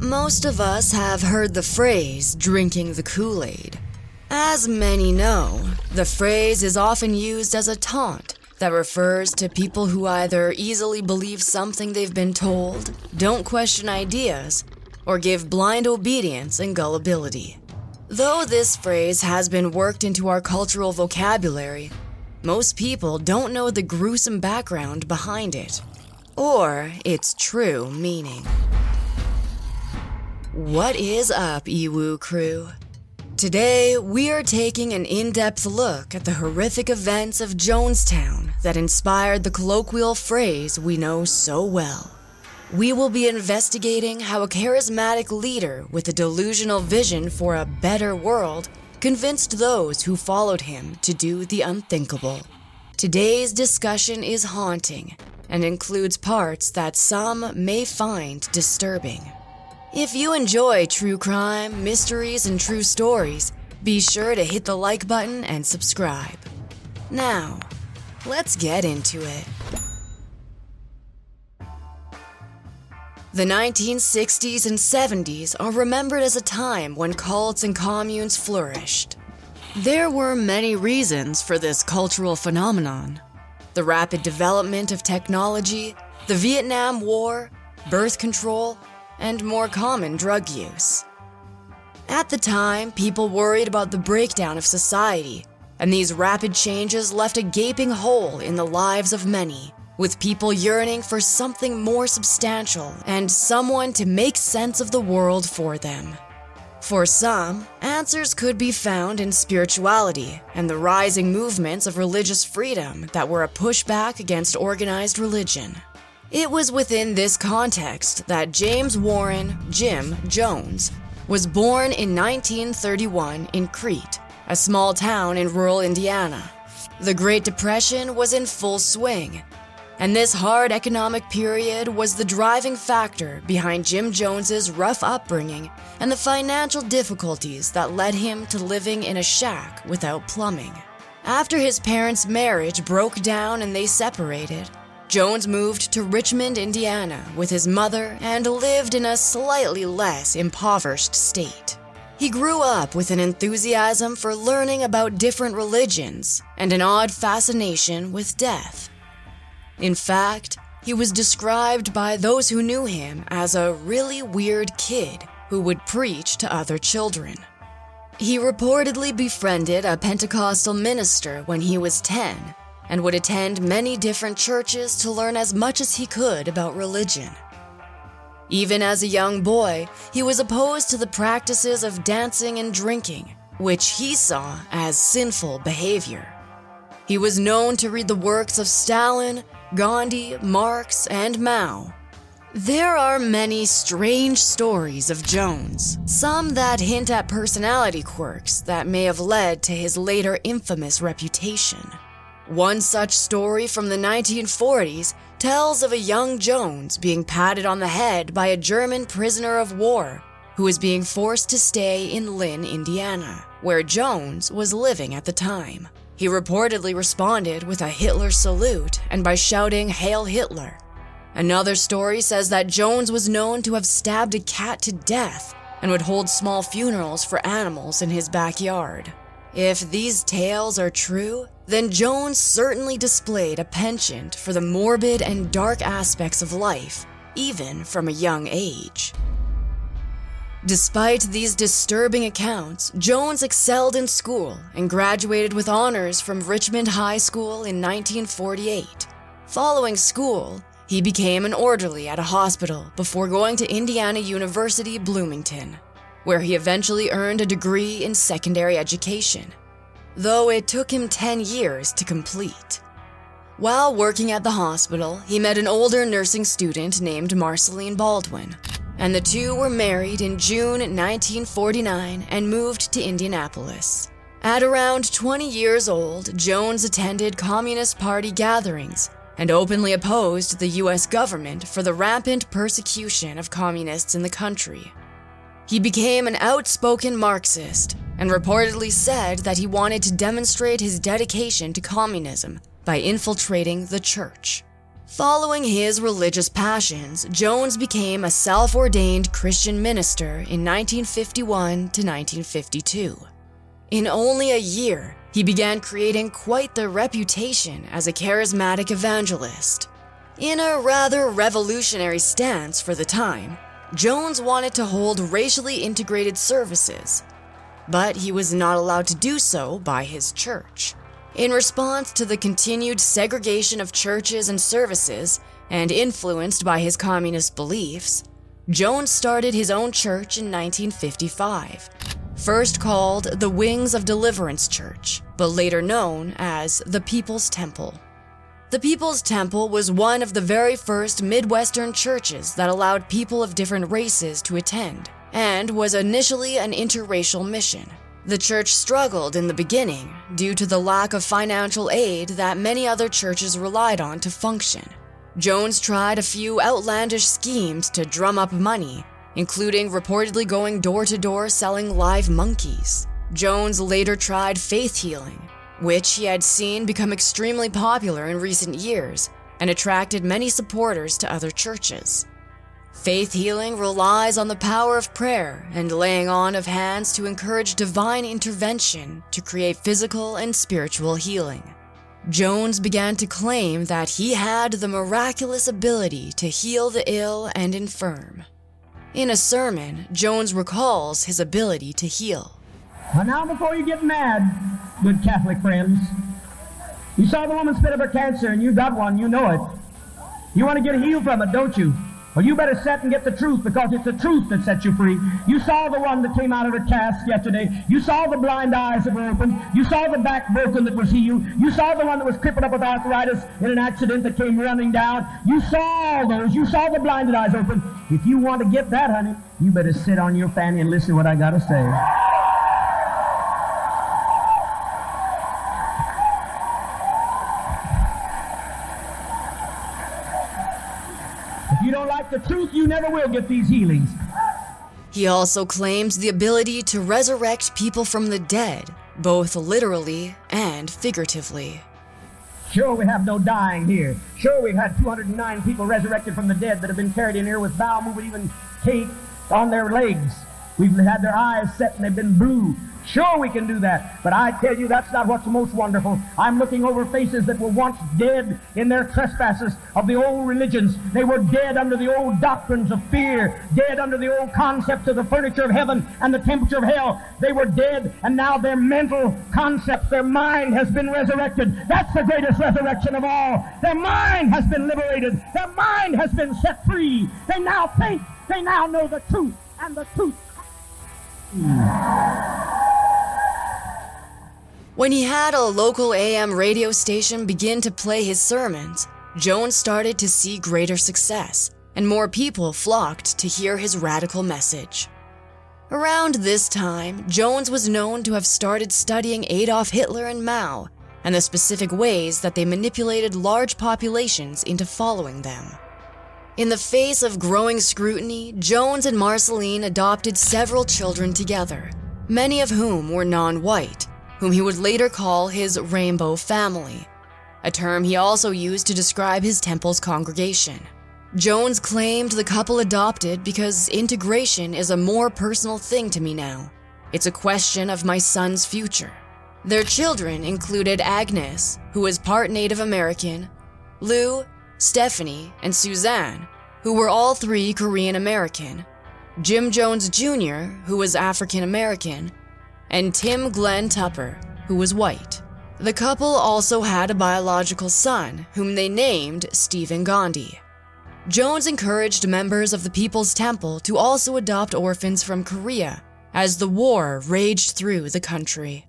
Most of us have heard the phrase drinking the Kool Aid. As many know, the phrase is often used as a taunt that refers to people who either easily believe something they've been told, don't question ideas, or give blind obedience and gullibility. Though this phrase has been worked into our cultural vocabulary, most people don't know the gruesome background behind it, or its true meaning. What is up, Ewu crew? Today, we are taking an in depth look at the horrific events of Jonestown that inspired the colloquial phrase we know so well. We will be investigating how a charismatic leader with a delusional vision for a better world convinced those who followed him to do the unthinkable. Today's discussion is haunting and includes parts that some may find disturbing. If you enjoy true crime, mysteries, and true stories, be sure to hit the like button and subscribe. Now, let's get into it. The 1960s and 70s are remembered as a time when cults and communes flourished. There were many reasons for this cultural phenomenon the rapid development of technology, the Vietnam War, birth control, and more common drug use. At the time, people worried about the breakdown of society, and these rapid changes left a gaping hole in the lives of many, with people yearning for something more substantial and someone to make sense of the world for them. For some, answers could be found in spirituality and the rising movements of religious freedom that were a pushback against organized religion. It was within this context that James Warren Jim Jones was born in 1931 in Crete, a small town in rural Indiana. The Great Depression was in full swing, and this hard economic period was the driving factor behind Jim Jones's rough upbringing and the financial difficulties that led him to living in a shack without plumbing. After his parents' marriage broke down and they separated, Jones moved to Richmond, Indiana with his mother and lived in a slightly less impoverished state. He grew up with an enthusiasm for learning about different religions and an odd fascination with death. In fact, he was described by those who knew him as a really weird kid who would preach to other children. He reportedly befriended a Pentecostal minister when he was 10 and would attend many different churches to learn as much as he could about religion. Even as a young boy, he was opposed to the practices of dancing and drinking, which he saw as sinful behavior. He was known to read the works of Stalin, Gandhi, Marx, and Mao. There are many strange stories of Jones, some that hint at personality quirks that may have led to his later infamous reputation. One such story from the 1940s tells of a young Jones being patted on the head by a German prisoner of war who was being forced to stay in Lynn, Indiana, where Jones was living at the time. He reportedly responded with a Hitler salute and by shouting, Heil Hitler. Another story says that Jones was known to have stabbed a cat to death and would hold small funerals for animals in his backyard. If these tales are true, then Jones certainly displayed a penchant for the morbid and dark aspects of life, even from a young age. Despite these disturbing accounts, Jones excelled in school and graduated with honors from Richmond High School in 1948. Following school, he became an orderly at a hospital before going to Indiana University Bloomington, where he eventually earned a degree in secondary education, though it took him 10 years to complete. While working at the hospital, he met an older nursing student named Marceline Baldwin, and the two were married in June 1949 and moved to Indianapolis. At around 20 years old, Jones attended Communist Party gatherings and openly opposed the US government for the rampant persecution of communists in the country. He became an outspoken Marxist and reportedly said that he wanted to demonstrate his dedication to communism by infiltrating the church. Following his religious passions, Jones became a self ordained Christian minister in 1951 to 1952. In only a year, he began creating quite the reputation as a charismatic evangelist. In a rather revolutionary stance for the time, Jones wanted to hold racially integrated services, but he was not allowed to do so by his church. In response to the continued segregation of churches and services, and influenced by his communist beliefs, Jones started his own church in 1955, first called the Wings of Deliverance Church, but later known as the People's Temple. The People's Temple was one of the very first Midwestern churches that allowed people of different races to attend, and was initially an interracial mission. The church struggled in the beginning due to the lack of financial aid that many other churches relied on to function. Jones tried a few outlandish schemes to drum up money, including reportedly going door to door selling live monkeys. Jones later tried faith healing, which he had seen become extremely popular in recent years and attracted many supporters to other churches. Faith healing relies on the power of prayer and laying on of hands to encourage divine intervention to create physical and spiritual healing. Jones began to claim that he had the miraculous ability to heal the ill and infirm. In a sermon, Jones recalls his ability to heal. Now, before you get mad, good Catholic friends, you saw the woman spit up her cancer and you got one, you know it. You want to get healed from it, don't you? Well, you better set and get the truth because it's the truth that sets you free. You saw the one that came out of the cast yesterday. You saw the blind eyes that were open. You saw the back broken that was healed. You saw the one that was crippled up with arthritis in an accident that came running down. You saw those. You saw the blinded eyes open. If you want to get that, honey, you better sit on your fanny and listen to what I got to say. Like the truth, you never will get these healings. He also claims the ability to resurrect people from the dead, both literally and figuratively. Sure, we have no dying here. Sure, we've had 209 people resurrected from the dead that have been carried in here with bowel movement, even Kate on their legs. We've had their eyes set and they've been blue. Sure, we can do that. But I tell you, that's not what's most wonderful. I'm looking over faces that were once dead in their trespasses of the old religions. They were dead under the old doctrines of fear, dead under the old concepts of the furniture of heaven and the temperature of hell. They were dead, and now their mental concepts, their mind has been resurrected. That's the greatest resurrection of all. Their mind has been liberated. Their mind has been set free. They now think. They now know the truth, and the truth. When he had a local AM radio station begin to play his sermons, Jones started to see greater success, and more people flocked to hear his radical message. Around this time, Jones was known to have started studying Adolf Hitler and Mao and the specific ways that they manipulated large populations into following them. In the face of growing scrutiny, Jones and Marceline adopted several children together, many of whom were non white whom he would later call his rainbow family, a term he also used to describe his temple's congregation. Jones claimed the couple adopted because integration is a more personal thing to me now. It's a question of my son's future. Their children included Agnes, who was part Native American, Lou, Stephanie, and Suzanne, who were all three Korean American, Jim Jones Jr., who was African American, and Tim Glenn Tupper, who was white. The couple also had a biological son, whom they named Stephen Gandhi. Jones encouraged members of the People's Temple to also adopt orphans from Korea as the war raged through the country.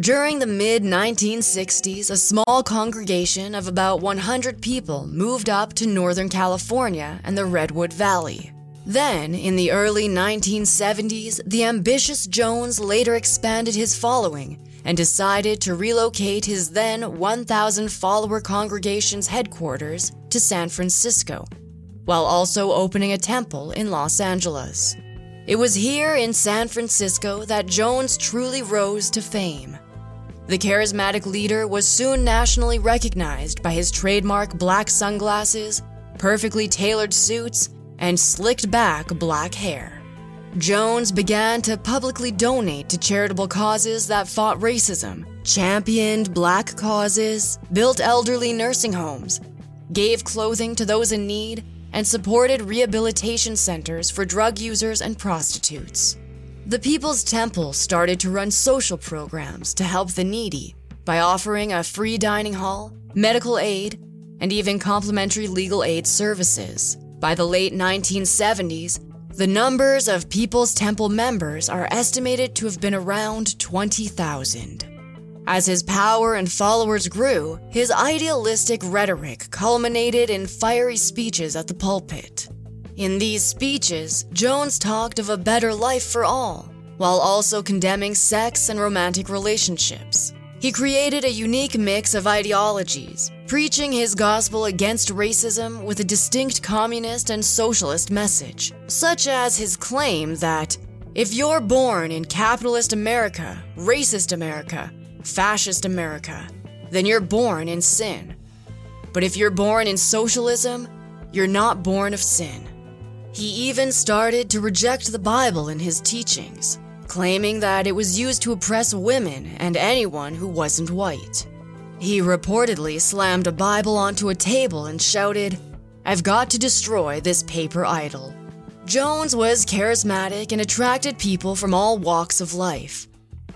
During the mid 1960s, a small congregation of about 100 people moved up to Northern California and the Redwood Valley. Then, in the early 1970s, the ambitious Jones later expanded his following and decided to relocate his then 1,000 follower congregation's headquarters to San Francisco, while also opening a temple in Los Angeles. It was here in San Francisco that Jones truly rose to fame. The charismatic leader was soon nationally recognized by his trademark black sunglasses, perfectly tailored suits, and slicked back black hair. Jones began to publicly donate to charitable causes that fought racism, championed black causes, built elderly nursing homes, gave clothing to those in need, and supported rehabilitation centers for drug users and prostitutes. The People's Temple started to run social programs to help the needy by offering a free dining hall, medical aid, and even complimentary legal aid services. By the late 1970s, the numbers of People's Temple members are estimated to have been around 20,000. As his power and followers grew, his idealistic rhetoric culminated in fiery speeches at the pulpit. In these speeches, Jones talked of a better life for all, while also condemning sex and romantic relationships. He created a unique mix of ideologies, preaching his gospel against racism with a distinct communist and socialist message, such as his claim that if you're born in capitalist America, racist America, fascist America, then you're born in sin. But if you're born in socialism, you're not born of sin. He even started to reject the Bible in his teachings, claiming that it was used to oppress women and anyone who wasn't white. He reportedly slammed a Bible onto a table and shouted, I've got to destroy this paper idol. Jones was charismatic and attracted people from all walks of life.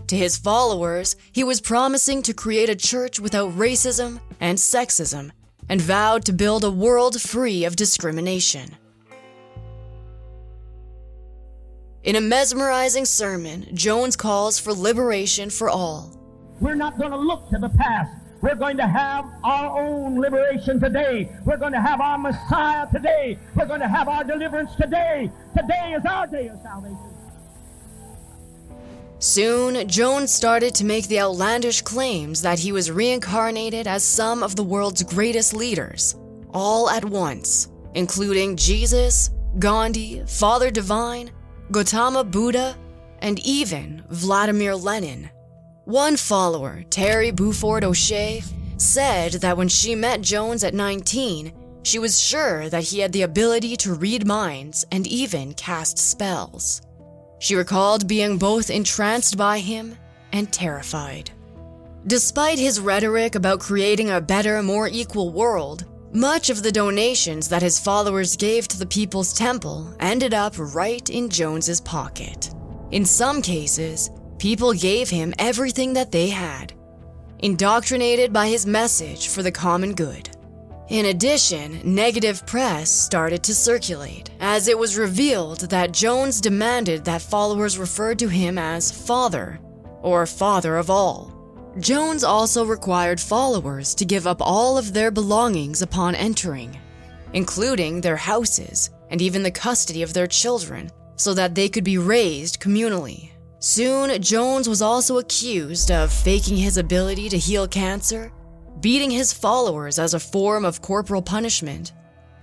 To his followers, he was promising to create a church without racism and sexism and vowed to build a world free of discrimination. In a mesmerizing sermon, Jones calls for liberation for all. We're not going to look to the past. We're going to have our own liberation today. We're going to have our Messiah today. We're going to have our deliverance today. Today is our day of salvation. Soon, Jones started to make the outlandish claims that he was reincarnated as some of the world's greatest leaders, all at once, including Jesus, Gandhi, Father Divine, Gautama Buddha, and even Vladimir Lenin. One follower, Terry Buford O'Shea, said that when she met Jones at 19, she was sure that he had the ability to read minds and even cast spells. She recalled being both entranced by him and terrified. Despite his rhetoric about creating a better, more equal world, much of the donations that his followers gave to the People's Temple ended up right in Jones's pocket. In some cases, people gave him everything that they had, indoctrinated by his message for the common good. In addition, negative press started to circulate, as it was revealed that Jones demanded that followers referred to him as Father, or Father of All. Jones also required followers to give up all of their belongings upon entering, including their houses and even the custody of their children, so that they could be raised communally. Soon, Jones was also accused of faking his ability to heal cancer, beating his followers as a form of corporal punishment,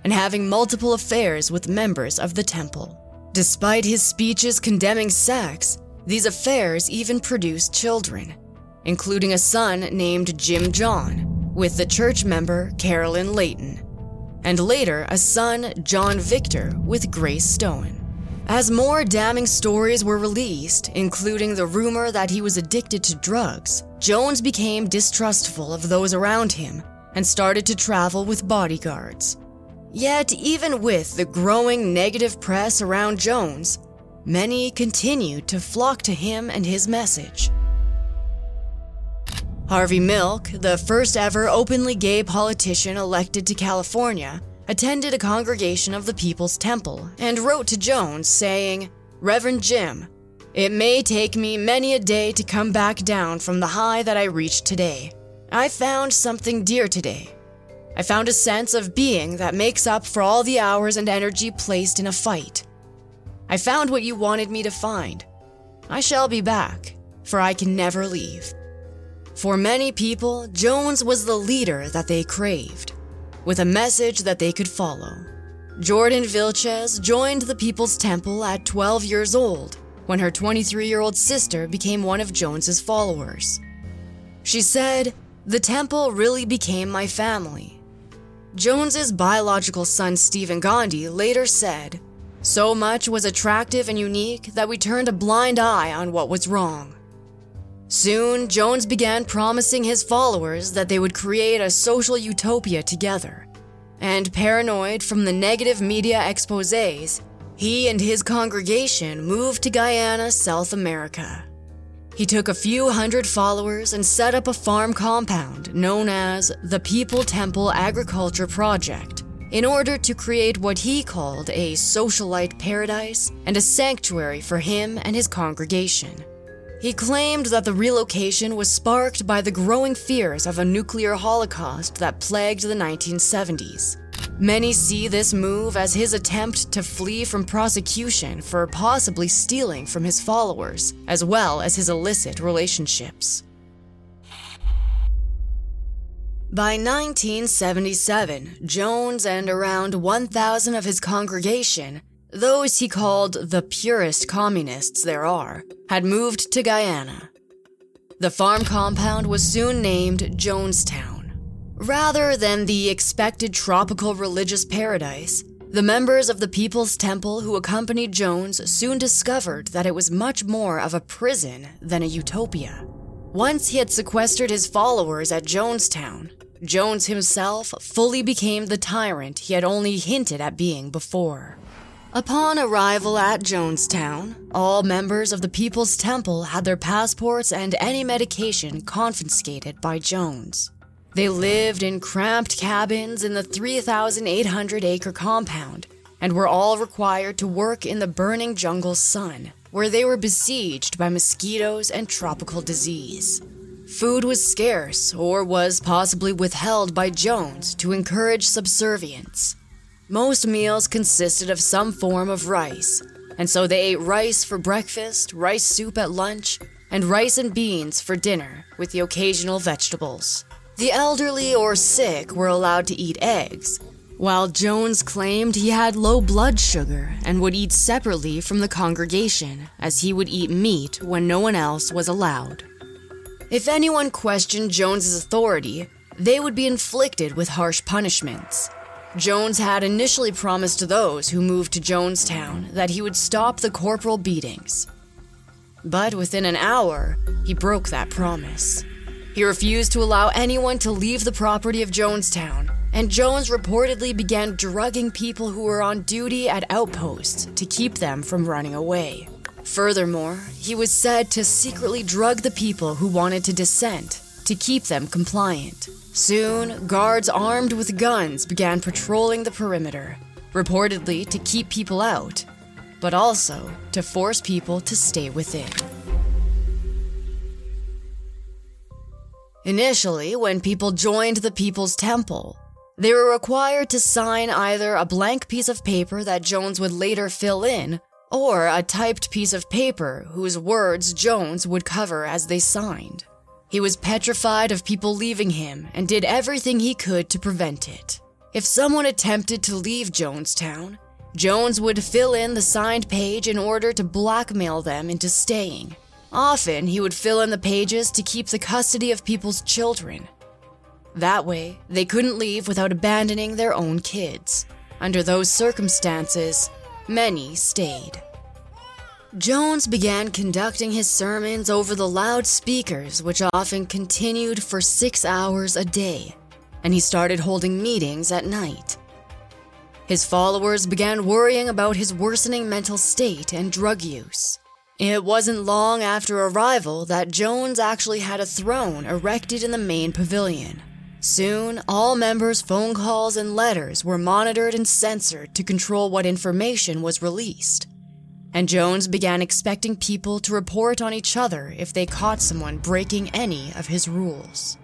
and having multiple affairs with members of the temple. Despite his speeches condemning sex, these affairs even produced children including a son named Jim John, with the church member Carolyn Layton, and later a son, John Victor, with Grace Stoen. As more damning stories were released, including the rumor that he was addicted to drugs, Jones became distrustful of those around him and started to travel with bodyguards. Yet, even with the growing negative press around Jones, many continued to flock to him and his message. Harvey Milk, the first ever openly gay politician elected to California, attended a congregation of the People's Temple and wrote to Jones saying, Reverend Jim, it may take me many a day to come back down from the high that I reached today. I found something dear today. I found a sense of being that makes up for all the hours and energy placed in a fight. I found what you wanted me to find. I shall be back, for I can never leave. For many people, Jones was the leader that they craved, with a message that they could follow. Jordan Vilchez joined the People's Temple at 12 years old when her 23 year old sister became one of Jones's followers. She said, The temple really became my family. Jones's biological son Stephen Gandhi later said, So much was attractive and unique that we turned a blind eye on what was wrong. Soon, Jones began promising his followers that they would create a social utopia together. And paranoid from the negative media exposes, he and his congregation moved to Guyana, South America. He took a few hundred followers and set up a farm compound known as the People Temple Agriculture Project in order to create what he called a socialite paradise and a sanctuary for him and his congregation. He claimed that the relocation was sparked by the growing fears of a nuclear holocaust that plagued the 1970s. Many see this move as his attempt to flee from prosecution for possibly stealing from his followers, as well as his illicit relationships. By 1977, Jones and around 1,000 of his congregation those he called the purest communists there are had moved to Guyana. The farm compound was soon named Jonestown. Rather than the expected tropical religious paradise, the members of the People's Temple who accompanied Jones soon discovered that it was much more of a prison than a utopia. Once he had sequestered his followers at Jonestown, Jones himself fully became the tyrant he had only hinted at being before. Upon arrival at Jonestown, all members of the People's Temple had their passports and any medication confiscated by Jones. They lived in cramped cabins in the 3,800 acre compound and were all required to work in the burning jungle sun, where they were besieged by mosquitoes and tropical disease. Food was scarce or was possibly withheld by Jones to encourage subservience. Most meals consisted of some form of rice, and so they ate rice for breakfast, rice soup at lunch, and rice and beans for dinner, with the occasional vegetables. The elderly or sick were allowed to eat eggs, while Jones claimed he had low blood sugar and would eat separately from the congregation, as he would eat meat when no one else was allowed. If anyone questioned Jones's authority, they would be inflicted with harsh punishments. Jones had initially promised those who moved to Jonestown that he would stop the corporal beatings. But within an hour, he broke that promise. He refused to allow anyone to leave the property of Jonestown, and Jones reportedly began drugging people who were on duty at outposts to keep them from running away. Furthermore, he was said to secretly drug the people who wanted to dissent to keep them compliant. Soon, guards armed with guns began patrolling the perimeter, reportedly to keep people out, but also to force people to stay within. Initially, when people joined the People's Temple, they were required to sign either a blank piece of paper that Jones would later fill in, or a typed piece of paper whose words Jones would cover as they signed. He was petrified of people leaving him and did everything he could to prevent it. If someone attempted to leave Jonestown, Jones would fill in the signed page in order to blackmail them into staying. Often, he would fill in the pages to keep the custody of people's children. That way, they couldn't leave without abandoning their own kids. Under those circumstances, many stayed. Jones began conducting his sermons over the loudspeakers, which often continued for six hours a day, and he started holding meetings at night. His followers began worrying about his worsening mental state and drug use. It wasn't long after arrival that Jones actually had a throne erected in the main pavilion. Soon, all members' phone calls and letters were monitored and censored to control what information was released and Jones began expecting people to report on each other if they caught someone breaking any of his rules.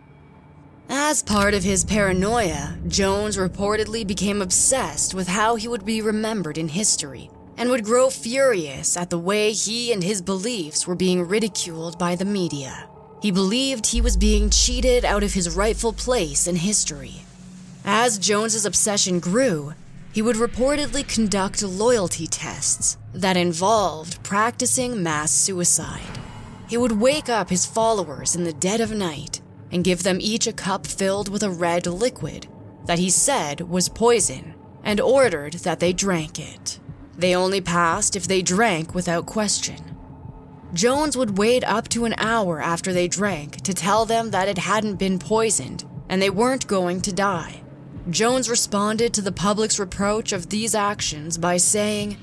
As part of his paranoia, Jones reportedly became obsessed with how he would be remembered in history and would grow furious at the way he and his beliefs were being ridiculed by the media. He believed he was being cheated out of his rightful place in history. As Jones's obsession grew, he would reportedly conduct loyalty tests that involved practicing mass suicide. He would wake up his followers in the dead of night and give them each a cup filled with a red liquid that he said was poison and ordered that they drank it. They only passed if they drank without question. Jones would wait up to an hour after they drank to tell them that it hadn't been poisoned and they weren't going to die. Jones responded to the public's reproach of these actions by saying,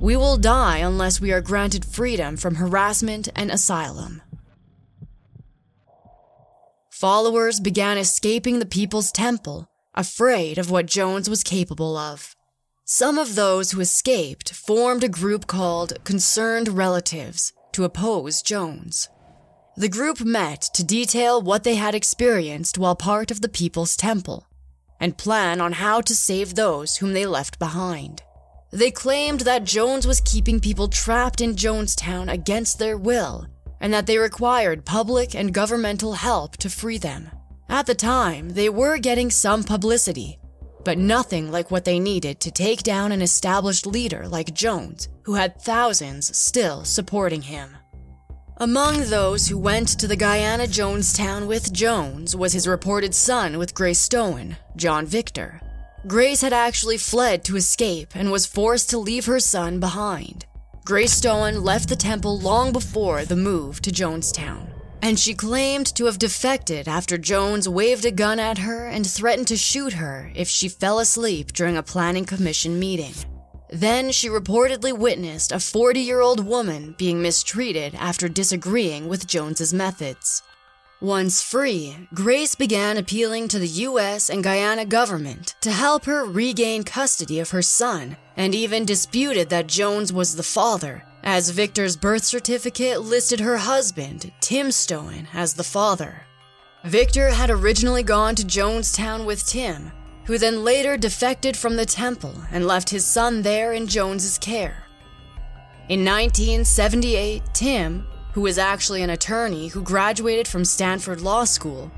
We will die unless we are granted freedom from harassment and asylum. Followers began escaping the People's Temple, afraid of what Jones was capable of. Some of those who escaped formed a group called Concerned Relatives to oppose Jones. The group met to detail what they had experienced while part of the People's Temple and plan on how to save those whom they left behind. They claimed that Jones was keeping people trapped in Jonestown against their will and that they required public and governmental help to free them. At the time, they were getting some publicity, but nothing like what they needed to take down an established leader like Jones, who had thousands still supporting him. Among those who went to the Guyana Jonestown with Jones was his reported son with Grace Stoen, John Victor. Grace had actually fled to escape and was forced to leave her son behind. Grace Stoen left the temple long before the move to Jonestown, and she claimed to have defected after Jones waved a gun at her and threatened to shoot her if she fell asleep during a planning commission meeting. Then she reportedly witnessed a 40 year old woman being mistreated after disagreeing with Jones's methods. Once free, Grace began appealing to the US and Guyana government to help her regain custody of her son, and even disputed that Jones was the father, as Victor's birth certificate listed her husband, Tim Stoen, as the father. Victor had originally gone to Jonestown with Tim, who then later defected from the temple and left his son there in Jones's care. In 1978, Tim, who was actually an attorney who graduated from Stanford Law School,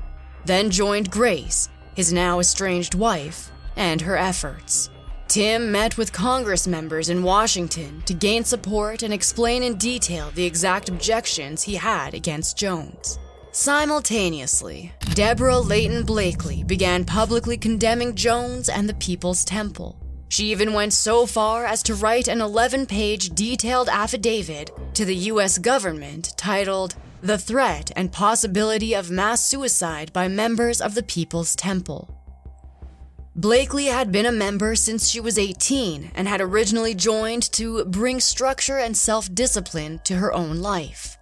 then joined Grace, his now estranged wife, and her efforts. Tim met with Congress members in Washington to gain support and explain in detail the exact objections he had against Jones. Simultaneously, Deborah Layton Blakely began publicly condemning Jones and the People's Temple. She even went so far as to write an 11 page detailed affidavit to the US government titled, The Threat and Possibility of Mass Suicide by Members of the People's Temple. Blakely had been a member since she was 18 and had originally joined to bring structure and self discipline to her own life.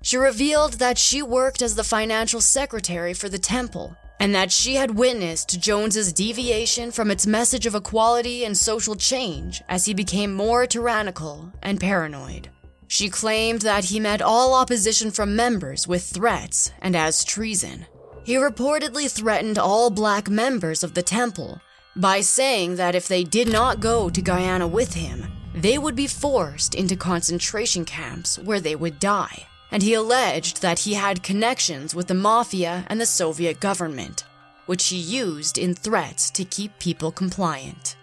She revealed that she worked as the financial secretary for the temple and that she had witnessed Jones's deviation from its message of equality and social change as he became more tyrannical and paranoid. She claimed that he met all opposition from members with threats and as treason. He reportedly threatened all black members of the temple by saying that if they did not go to Guyana with him, they would be forced into concentration camps where they would die and he alleged that he had connections with the mafia and the Soviet government, which he used in threats to keep people compliant.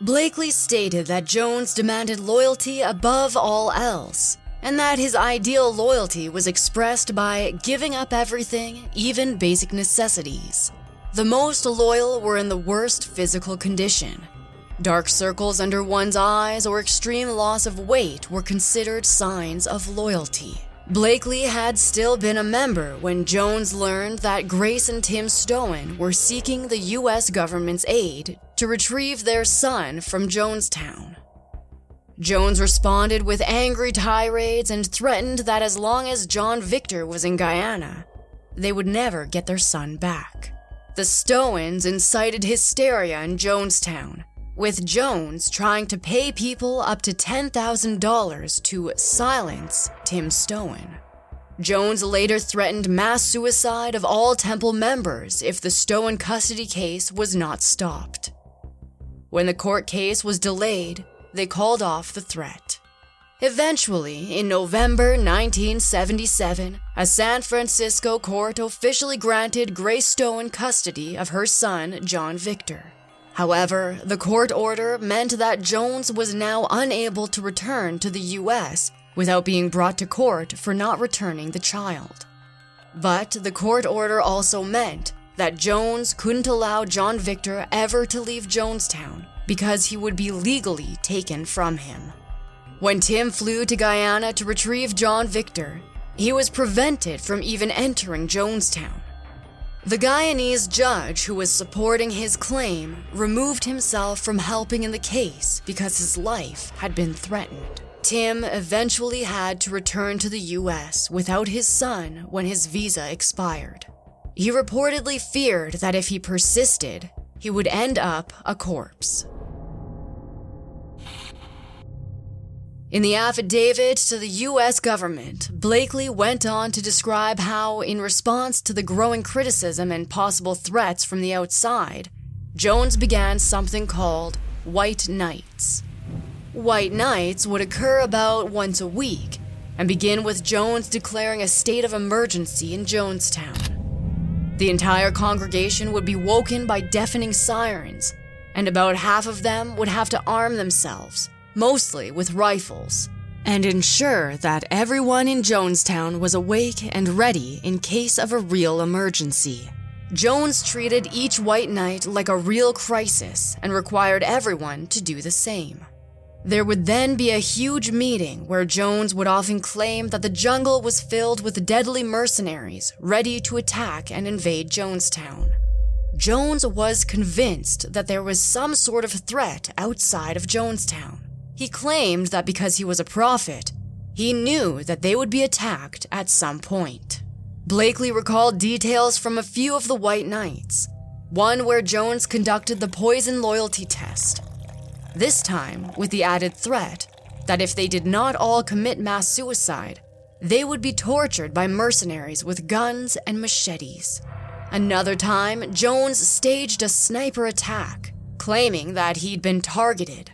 Blakely stated that Jones demanded loyalty above all else, and that his ideal loyalty was expressed by giving up everything, even basic necessities. The most loyal were in the worst physical condition. Dark circles under one's eyes or extreme loss of weight were considered signs of loyalty. Blakely had still been a member when Jones learned that Grace and Tim Stoen were seeking the U.S. government's aid to retrieve their son from Jonestown. Jones responded with angry tirades and threatened that as long as John Victor was in Guyana, they would never get their son back. The Stoens incited hysteria in Jonestown, with Jones trying to pay people up to $10,000 to silence Tim Stoen. Jones later threatened mass suicide of all temple members if the Stoen custody case was not stopped. When the court case was delayed, they called off the threat. Eventually, in November 1977, a San Francisco court officially granted Grace Stoen custody of her son, John Victor. However, the court order meant that Jones was now unable to return to the U.S. without being brought to court for not returning the child. But the court order also meant that Jones couldn't allow John Victor ever to leave Jonestown because he would be legally taken from him. When Tim flew to Guyana to retrieve John Victor, he was prevented from even entering Jonestown. The Guyanese judge who was supporting his claim removed himself from helping in the case because his life had been threatened. Tim eventually had to return to the US without his son when his visa expired. He reportedly feared that if he persisted, he would end up a corpse. In the affidavit to the US government, Blakely went on to describe how, in response to the growing criticism and possible threats from the outside, Jones began something called White Nights. White Nights would occur about once a week and begin with Jones declaring a state of emergency in Jonestown. The entire congregation would be woken by deafening sirens, and about half of them would have to arm themselves mostly with rifles, and ensure that everyone in Jonestown was awake and ready in case of a real emergency. Jones treated each white night like a real crisis and required everyone to do the same. There would then be a huge meeting where Jones would often claim that the jungle was filled with deadly mercenaries ready to attack and invade Jonestown. Jones was convinced that there was some sort of threat outside of Jonestown. He claimed that because he was a prophet, he knew that they would be attacked at some point. Blakely recalled details from a few of the White Nights, one where Jones conducted the poison loyalty test. This time, with the added threat that if they did not all commit mass suicide, they would be tortured by mercenaries with guns and machetes. Another time, Jones staged a sniper attack, claiming that he'd been targeted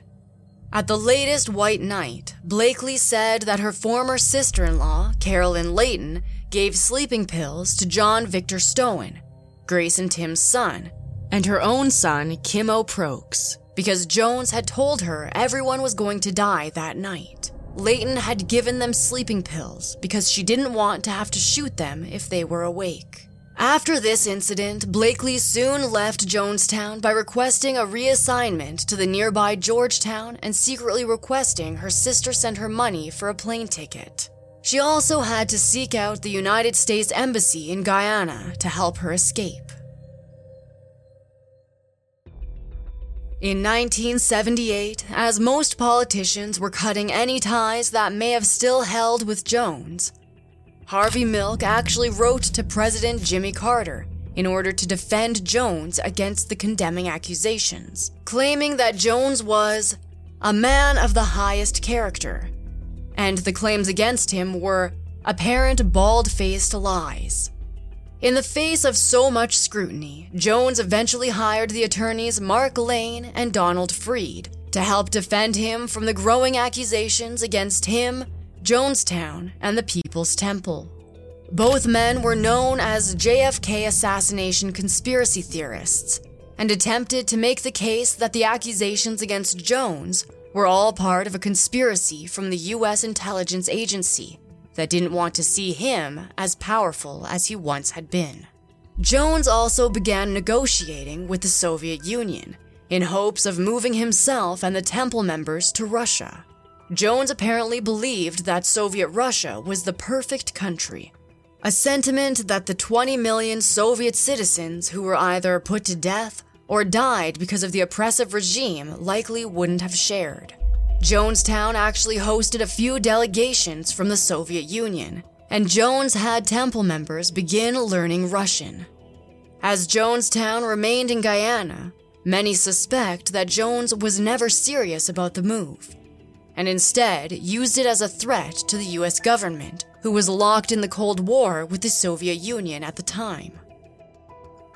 at the latest White Night, Blakely said that her former sister in law, Carolyn Layton, gave sleeping pills to John Victor Stoen, Grace and Tim's son, and her own son, Kimo Prokes, because Jones had told her everyone was going to die that night. Layton had given them sleeping pills because she didn't want to have to shoot them if they were awake. After this incident, Blakely soon left Jonestown by requesting a reassignment to the nearby Georgetown and secretly requesting her sister send her money for a plane ticket. She also had to seek out the United States Embassy in Guyana to help her escape. In 1978, as most politicians were cutting any ties that may have still held with Jones, Harvey Milk actually wrote to President Jimmy Carter in order to defend Jones against the condemning accusations, claiming that Jones was a man of the highest character, and the claims against him were apparent bald faced lies. In the face of so much scrutiny, Jones eventually hired the attorneys Mark Lane and Donald Freed to help defend him from the growing accusations against him Jonestown, and the People's Temple. Both men were known as JFK assassination conspiracy theorists and attempted to make the case that the accusations against Jones were all part of a conspiracy from the US intelligence agency that didn't want to see him as powerful as he once had been. Jones also began negotiating with the Soviet Union in hopes of moving himself and the temple members to Russia. Jones apparently believed that Soviet Russia was the perfect country, a sentiment that the 20 million Soviet citizens who were either put to death or died because of the oppressive regime likely wouldn't have shared. Jonestown actually hosted a few delegations from the Soviet Union, and Jones had temple members begin learning Russian. As Jonestown remained in Guyana, many suspect that Jones was never serious about the move and instead used it as a threat to the US government, who was locked in the Cold War with the Soviet Union at the time.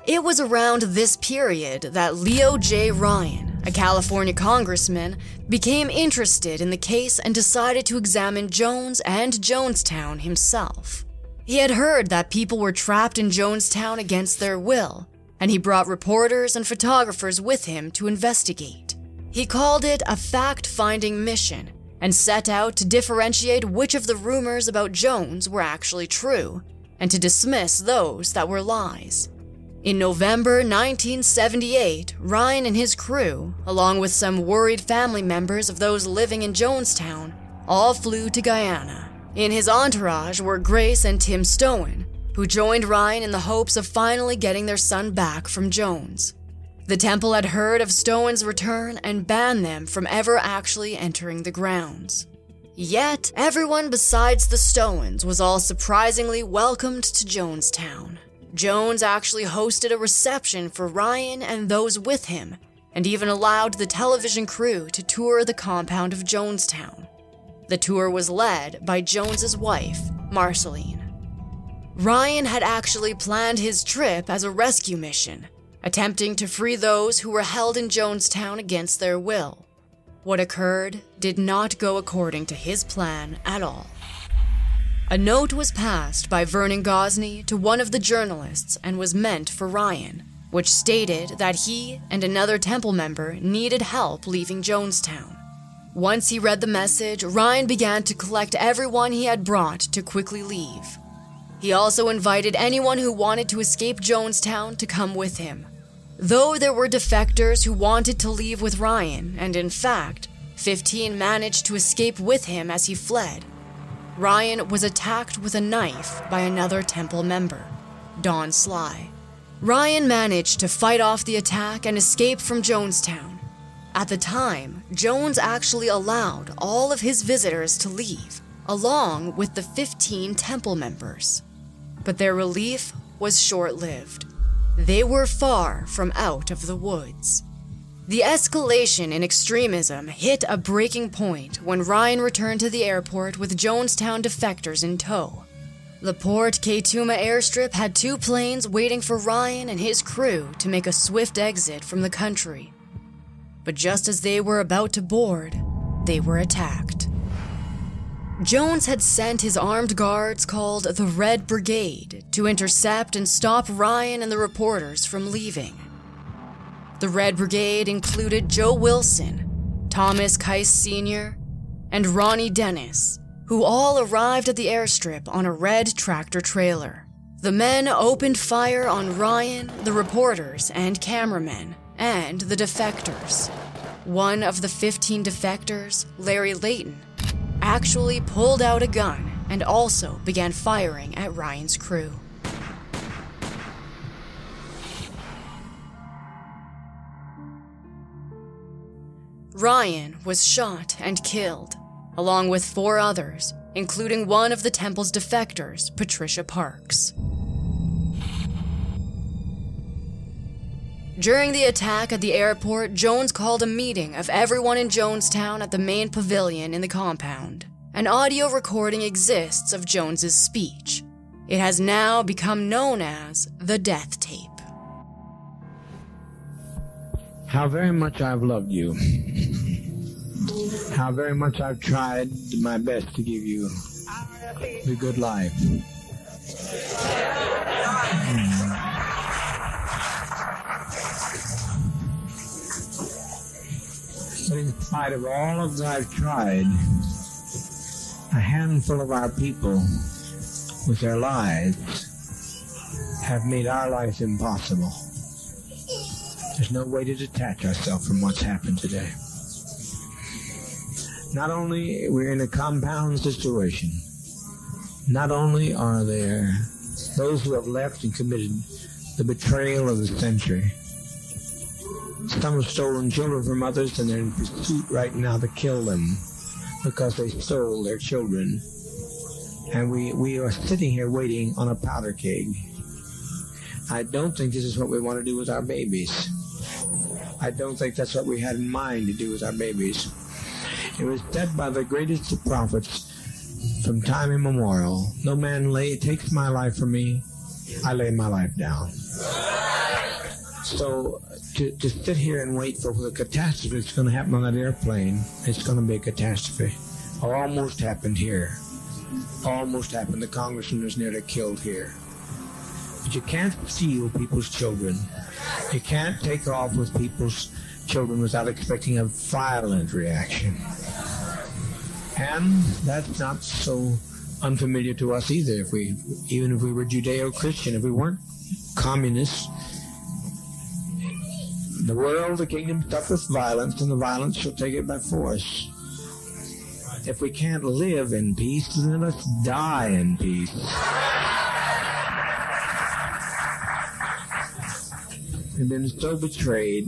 It was around this period that Leo J. Ryan, a California congressman, became interested in the case and decided to examine Jones and Jonestown himself. He had heard that people were trapped in Jonestown against their will, and he brought reporters and photographers with him to investigate. He called it a fact finding mission and set out to differentiate which of the rumors about Jones were actually true and to dismiss those that were lies. In November 1978, Ryan and his crew, along with some worried family members of those living in Jonestown, all flew to Guyana. In his entourage were Grace and Tim Stoen, who joined Ryan in the hopes of finally getting their son back from Jones. The temple had heard of Stoen's return and banned them from ever actually entering the grounds. Yet, everyone besides the Stoens was all surprisingly welcomed to Jonestown. Jones actually hosted a reception for Ryan and those with him, and even allowed the television crew to tour the compound of Jonestown. The tour was led by Jones's wife, Marceline. Ryan had actually planned his trip as a rescue mission, attempting to free those who were held in Jonestown against their will. What occurred did not go according to his plan at all. A note was passed by Vernon Gosney to one of the journalists and was meant for Ryan, which stated that he and another temple member needed help leaving Jonestown. Once he read the message, Ryan began to collect everyone he had brought to quickly leave. He also invited anyone who wanted to escape Jonestown to come with him. Though there were defectors who wanted to leave with Ryan, and in fact, 15 managed to escape with him as he fled, Ryan was attacked with a knife by another temple member, Don Sly. Ryan managed to fight off the attack and escape from Jonestown. At the time, Jones actually allowed all of his visitors to leave, along with the 15 temple members. But their relief was short lived. They were far from out of the woods. The escalation in extremism hit a breaking point when Ryan returned to the airport with Jonestown defectors in tow. The Port Kaituma airstrip had two planes waiting for Ryan and his crew to make a swift exit from the country but just as they were about to board, they were attacked. Jones had sent his armed guards called the Red Brigade to intercept and stop Ryan and the reporters from leaving. The Red Brigade included Joe Wilson, Thomas Kice Sr., and Ronnie Dennis, who all arrived at the airstrip on a red tractor trailer. The men opened fire on Ryan, the reporters, and cameramen, and the defectors. One of the 15 defectors, Larry Layton, actually pulled out a gun and also began firing at Ryan's crew. Ryan was shot and killed, along with four others, including one of the temple's defectors, Patricia Parks. During the attack at the airport, Jones called a meeting of everyone in Jonestown at the main pavilion in the compound. An audio recording exists of Jones's speech. It has now become known as the death tape. How very much I've loved you. How very much I've tried my best to give you the good life. Hmm. But in spite of all of that I've tried, a handful of our people with their lives have made our lives impossible. There's no way to detach ourselves from what's happened today. Not only we're in a compound situation, not only are there those who have left and committed the betrayal of the century, some have stolen children from others and they're in pursuit right now to kill them because they stole their children. And we, we are sitting here waiting on a powder keg. I don't think this is what we want to do with our babies. I don't think that's what we had in mind to do with our babies. It was said by the greatest of prophets from time immemorial, no man lay takes my life from me, I lay my life down. So to, to sit here and wait for the catastrophe that's going to happen on that airplane, it's going to be a catastrophe. Almost happened here. Almost happened. The congressman was nearly killed here. But you can't steal people's children. You can't take off with people's children without expecting a violent reaction. And that's not so unfamiliar to us either. If we, even if we were Judeo-Christian, if we weren't communists, the world, the kingdom suffereth violence, and the violence shall take it by force. If we can't live in peace, then let's die in peace. We've been so betrayed.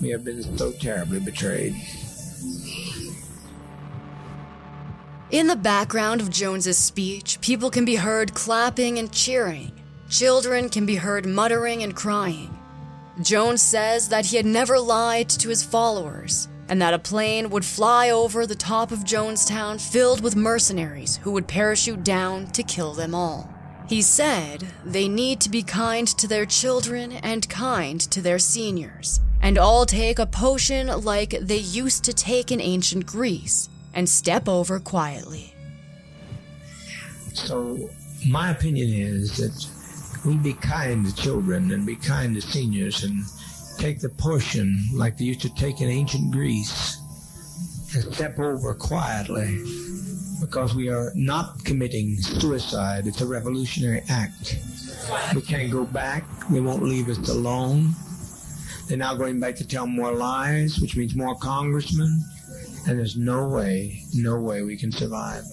We have been so terribly betrayed. In the background of Jones's speech, people can be heard clapping and cheering. Children can be heard muttering and crying. Jones says that he had never lied to his followers and that a plane would fly over the top of Jonestown filled with mercenaries who would parachute down to kill them all. He said they need to be kind to their children and kind to their seniors, and all take a potion like they used to take in ancient Greece and step over quietly. So, my opinion is that we be kind to children and be kind to seniors and take the portion like they used to take in ancient Greece and step over quietly because we are not committing suicide. It's a revolutionary act. We can't go back. They won't leave us alone. They're now going back to tell more lies, which means more congressmen. And there's no way, no way we can survive.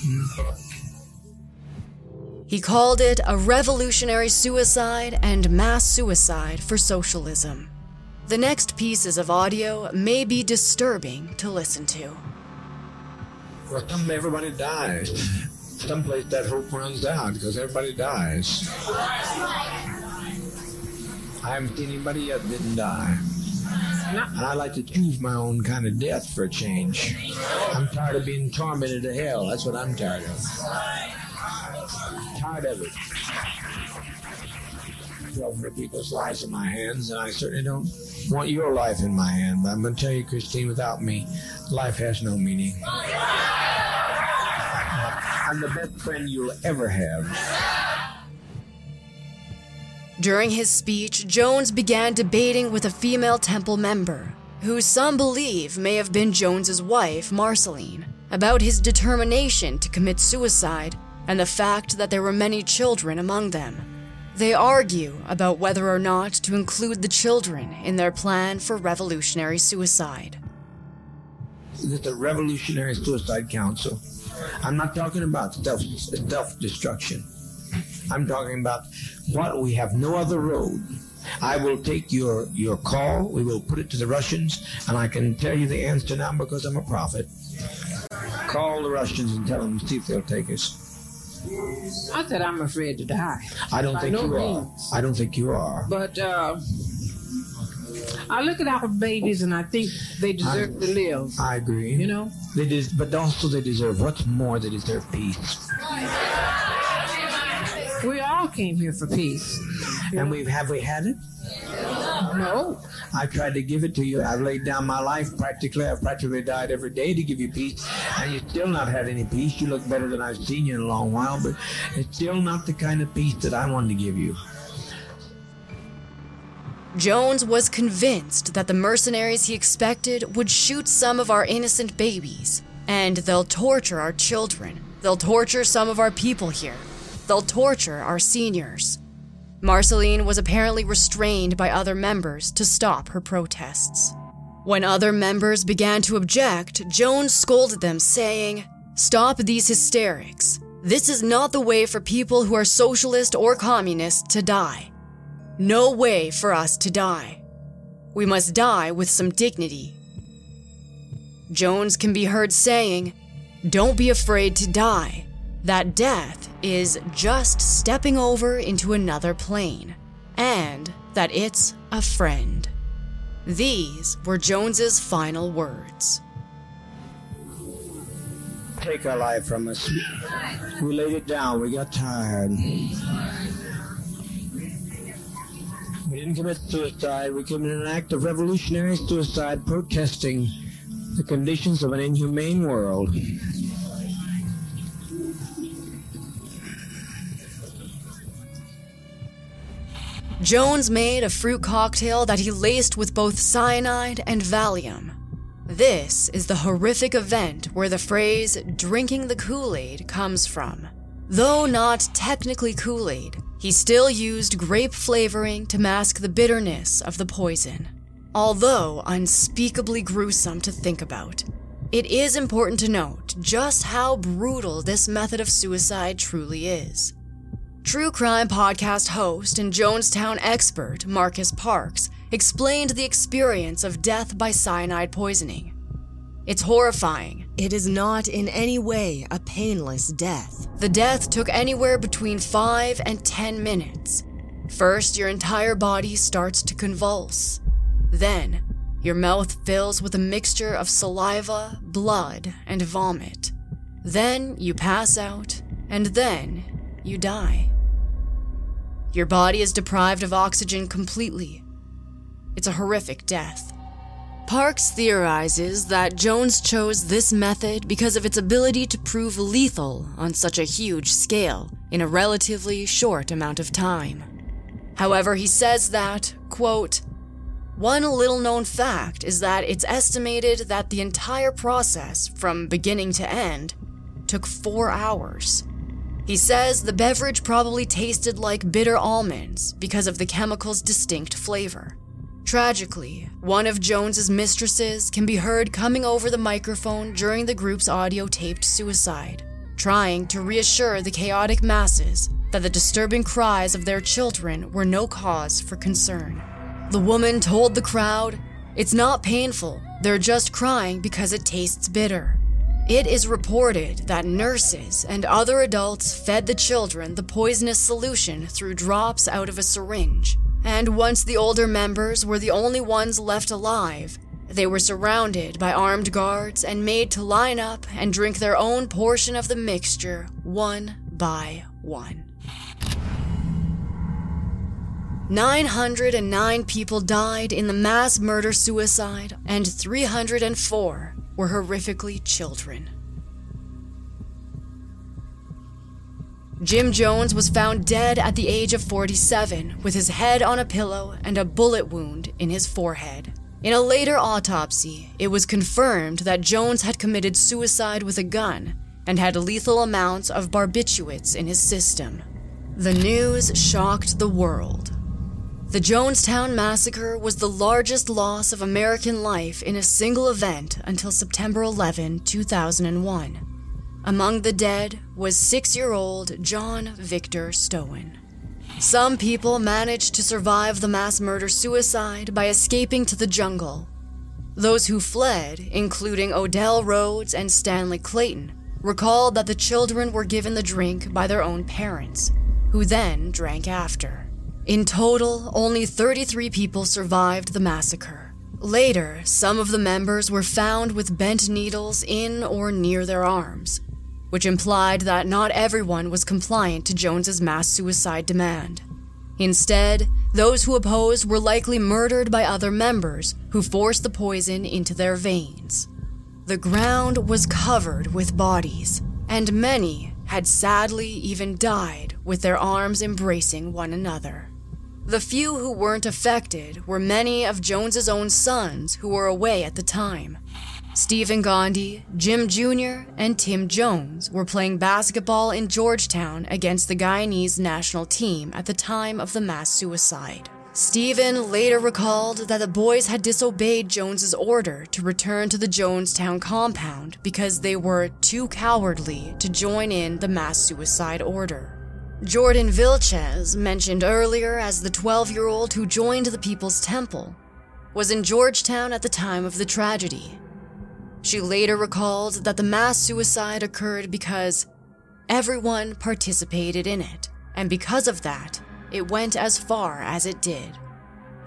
Hmm. He called it a revolutionary suicide and mass suicide for socialism. The next pieces of audio may be disturbing to listen to. Well, some everybody dies. Someplace that hope runs out because everybody dies. I haven't seen anybody yet that didn't die. And I like to choose my own kind of death for a change. I'm tired of being tormented to hell. That's what I'm tired of. Tired of it. Twelve people's lives in my hands, and I certainly don't want your life in my hand. But I'm going to tell you, Christine, without me, life has no meaning. I'm the best friend you'll ever have. During his speech, Jones began debating with a female temple member, who some believe may have been Jones's wife, Marceline, about his determination to commit suicide and the fact that there were many children among them. They argue about whether or not to include the children in their plan for revolutionary suicide. Is a revolutionary suicide council. I'm not talking about self self destruction. I'm talking about what we have no other road. I will take your your call. We will put it to the Russians, and I can tell you the answer now because I'm a prophet. Call the Russians and tell them see if they'll take us. I said I'm afraid to die. I don't By think no you means. are. I don't think you are. But uh, I look at our babies and I think they deserve to live. I agree. You know? they des- but also they deserve what's more. They deserve peace. We all came here for peace. And we have we had it. No. I tried to give it to you. I've laid down my life practically. I've practically died every day to give you peace, and you still not had any peace. You look better than I've seen you in a long while, but it's still not the kind of peace that I wanted to give you. Jones was convinced that the mercenaries he expected would shoot some of our innocent babies, and they'll torture our children. They'll torture some of our people here. They'll torture our seniors. Marceline was apparently restrained by other members to stop her protests. When other members began to object, Jones scolded them, saying, Stop these hysterics. This is not the way for people who are socialist or communist to die. No way for us to die. We must die with some dignity. Jones can be heard saying, Don't be afraid to die. That death is just stepping over into another plane, and that it's a friend. These were Jones's final words. Take our life from us. We laid it down. We got tired. We didn't commit suicide. We committed an act of revolutionary suicide protesting the conditions of an inhumane world. Jones made a fruit cocktail that he laced with both cyanide and Valium. This is the horrific event where the phrase drinking the Kool Aid comes from. Though not technically Kool Aid, he still used grape flavoring to mask the bitterness of the poison. Although unspeakably gruesome to think about, it is important to note just how brutal this method of suicide truly is. True crime podcast host and Jonestown expert Marcus Parks explained the experience of death by cyanide poisoning. It's horrifying. It is not in any way a painless death. The death took anywhere between 5 and 10 minutes. First, your entire body starts to convulse. Then, your mouth fills with a mixture of saliva, blood, and vomit. Then you pass out, and then you die. Your body is deprived of oxygen completely. It's a horrific death. Parks theorizes that Jones chose this method because of its ability to prove lethal on such a huge scale in a relatively short amount of time. However, he says that, quote, one little known fact is that it's estimated that the entire process, from beginning to end, took four hours. He says the beverage probably tasted like bitter almonds because of the chemical's distinct flavor. Tragically, one of Jones's mistresses can be heard coming over the microphone during the group's audio taped suicide, trying to reassure the chaotic masses that the disturbing cries of their children were no cause for concern. The woman told the crowd, It's not painful, they're just crying because it tastes bitter. It is reported that nurses and other adults fed the children the poisonous solution through drops out of a syringe. And once the older members were the only ones left alive, they were surrounded by armed guards and made to line up and drink their own portion of the mixture one by one. 909 people died in the mass murder suicide, and 304 were horrifically children. Jim Jones was found dead at the age of 47 with his head on a pillow and a bullet wound in his forehead. In a later autopsy, it was confirmed that Jones had committed suicide with a gun and had lethal amounts of barbiturates in his system. The news shocked the world. The Jonestown Massacre was the largest loss of American life in a single event until September 11, 2001. Among the dead was six year old John Victor Stoen. Some people managed to survive the mass murder suicide by escaping to the jungle. Those who fled, including Odell Rhodes and Stanley Clayton, recalled that the children were given the drink by their own parents, who then drank after. In total, only 33 people survived the massacre. Later, some of the members were found with bent needles in or near their arms, which implied that not everyone was compliant to Jones's mass suicide demand. Instead, those who opposed were likely murdered by other members who forced the poison into their veins. The ground was covered with bodies, and many had sadly even died with their arms embracing one another. The few who weren't affected were many of Jones's own sons who were away at the time. Stephen Gandhi, Jim Jr., and Tim Jones were playing basketball in Georgetown against the Guyanese national team at the time of the mass suicide. Stephen later recalled that the boys had disobeyed Jones's order to return to the Jonestown compound because they were too cowardly to join in the mass suicide order. Jordan Vilchez, mentioned earlier as the 12 year old who joined the People's Temple, was in Georgetown at the time of the tragedy. She later recalled that the mass suicide occurred because everyone participated in it, and because of that, it went as far as it did.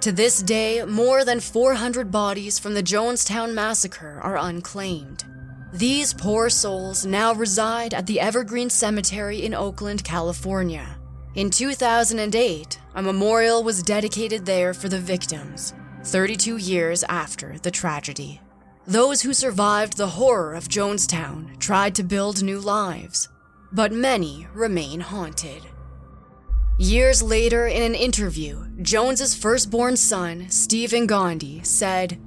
To this day, more than 400 bodies from the Jonestown massacre are unclaimed. These poor souls now reside at the Evergreen Cemetery in Oakland, California. In 2008, a memorial was dedicated there for the victims, 32 years after the tragedy. Those who survived the horror of Jonestown tried to build new lives, but many remain haunted. Years later, in an interview, Jones's firstborn son, Stephen Gandhi, said,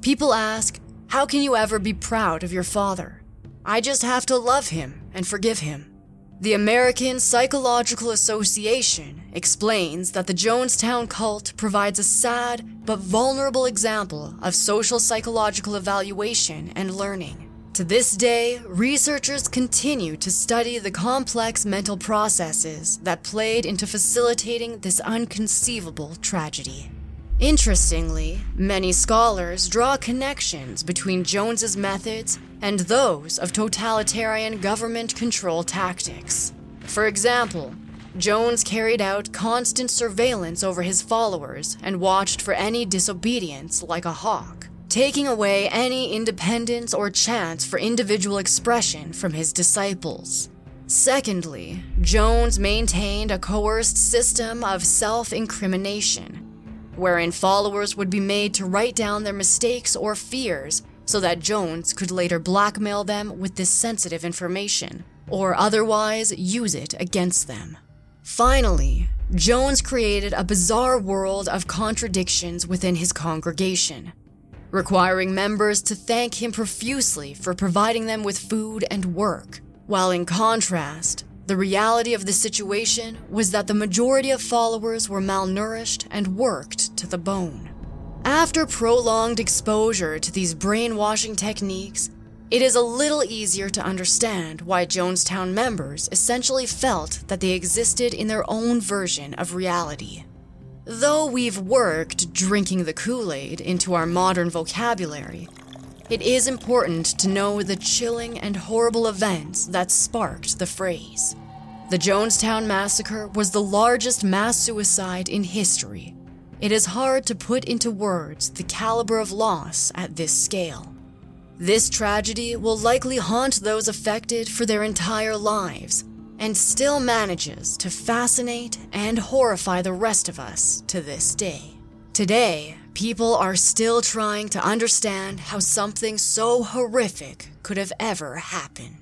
People ask, how can you ever be proud of your father? I just have to love him and forgive him. The American Psychological Association explains that the Jonestown cult provides a sad but vulnerable example of social psychological evaluation and learning. To this day, researchers continue to study the complex mental processes that played into facilitating this unconceivable tragedy. Interestingly, many scholars draw connections between Jones's methods and those of totalitarian government control tactics. For example, Jones carried out constant surveillance over his followers and watched for any disobedience like a hawk, taking away any independence or chance for individual expression from his disciples. Secondly, Jones maintained a coerced system of self incrimination wherein followers would be made to write down their mistakes or fears so that Jones could later blackmail them with this sensitive information, or otherwise use it against them. Finally, Jones created a bizarre world of contradictions within his congregation, requiring members to thank him profusely for providing them with food and work, while in contrast, the reality of the situation was that the majority of followers were malnourished and worked to the bone. After prolonged exposure to these brainwashing techniques, it is a little easier to understand why Jonestown members essentially felt that they existed in their own version of reality. Though we've worked drinking the Kool Aid into our modern vocabulary, it is important to know the chilling and horrible events that sparked the phrase. The Jonestown Massacre was the largest mass suicide in history. It is hard to put into words the caliber of loss at this scale. This tragedy will likely haunt those affected for their entire lives and still manages to fascinate and horrify the rest of us to this day. Today, people are still trying to understand how something so horrific could have ever happened.